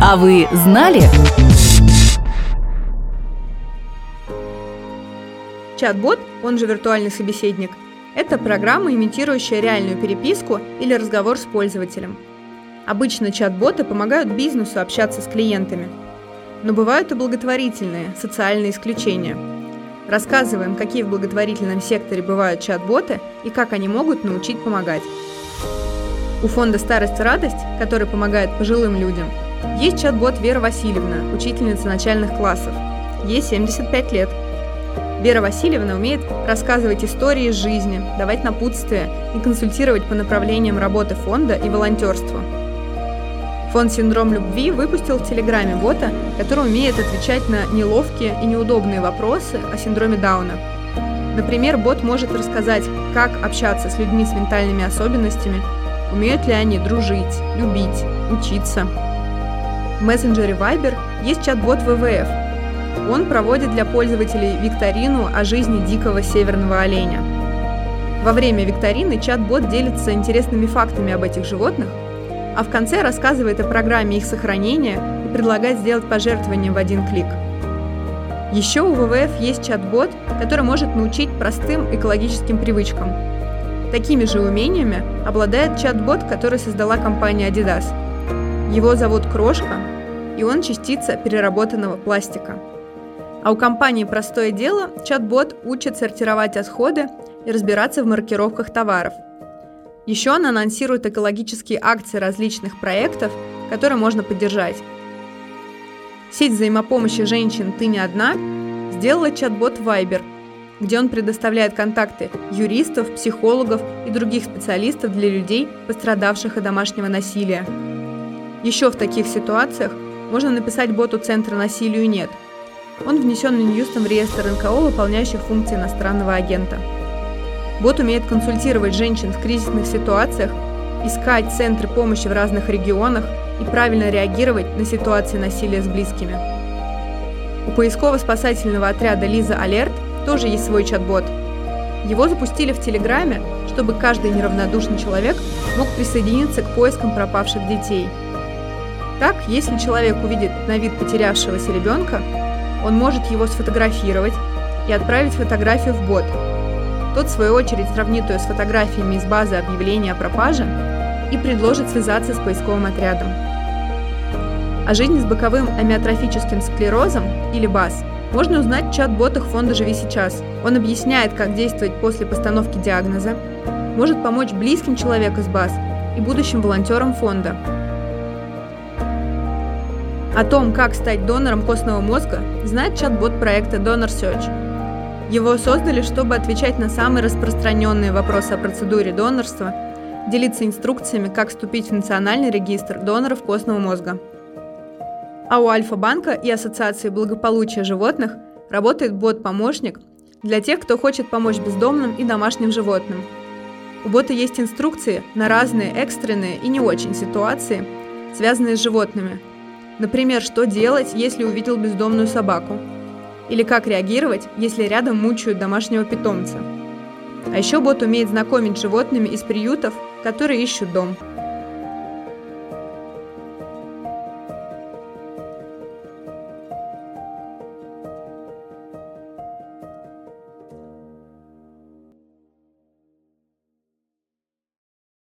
А вы знали? Чат-бот, он же виртуальный собеседник, это программа, имитирующая реальную переписку или разговор с пользователем. Обычно чат-боты помогают бизнесу общаться с клиентами. Но бывают и благотворительные, социальные исключения. Рассказываем, какие в благотворительном секторе бывают чат-боты и как они могут научить помогать. У фонда «Старость и радость», который помогает пожилым людям, есть чат-бот Вера Васильевна, учительница начальных классов. Ей 75 лет. Вера Васильевна умеет рассказывать истории из жизни, давать напутствия и консультировать по направлениям работы фонда и волонтерства. Фонд «Синдром любви» выпустил в Телеграме бота, который умеет отвечать на неловкие и неудобные вопросы о синдроме Дауна. Например, бот может рассказать, как общаться с людьми с ментальными особенностями, умеют ли они дружить, любить, учиться. В мессенджере Viber есть чат-бот ВВФ. Он проводит для пользователей викторину о жизни дикого северного оленя. Во время викторины чат-бот делится интересными фактами об этих животных, а в конце рассказывает о программе их сохранения и предлагает сделать пожертвование в один клик. Еще у ВВФ есть чат-бот, который может научить простым экологическим привычкам. Такими же умениями обладает чат-бот, который создала компания Adidas – его зовут Крошка, и он частица переработанного пластика. А у компании «Простое дело» чат-бот учит сортировать отходы и разбираться в маркировках товаров. Еще он анонсирует экологические акции различных проектов, которые можно поддержать. Сеть взаимопомощи женщин «Ты не одна» сделала чат-бот Viber, где он предоставляет контакты юристов, психологов и других специалистов для людей, пострадавших от домашнего насилия. Еще в таких ситуациях можно написать боту Центра насилию нет. Он внесен Минюстом в реестр НКО, выполняющих функции иностранного агента. Бот умеет консультировать женщин в кризисных ситуациях, искать центры помощи в разных регионах и правильно реагировать на ситуации насилия с близкими. У поисково-спасательного отряда Лиза Алерт тоже есть свой чат-бот. Его запустили в Телеграме, чтобы каждый неравнодушный человек мог присоединиться к поискам пропавших детей – так, если человек увидит на вид потерявшегося ребенка, он может его сфотографировать и отправить фотографию в бот. Тот, в свою очередь, сравнит ее с фотографиями из базы объявления о пропаже и предложит связаться с поисковым отрядом. О жизни с боковым амиотрофическим склерозом или БАС можно узнать в чат-ботах фонда «Живи сейчас». Он объясняет, как действовать после постановки диагноза, может помочь близким человеку с БАС и будущим волонтерам фонда – о том, как стать донором костного мозга, знает чат-бот проекта Donor Search. Его создали, чтобы отвечать на самые распространенные вопросы о процедуре донорства, делиться инструкциями, как вступить в национальный регистр доноров костного мозга. А у Альфа-банка и Ассоциации благополучия животных работает бот-помощник для тех, кто хочет помочь бездомным и домашним животным. У бота есть инструкции на разные экстренные и не очень ситуации, связанные с животными – Например, что делать, если увидел бездомную собаку? Или как реагировать, если рядом мучают домашнего питомца? А еще бот умеет знакомить с животными из приютов, которые ищут дом.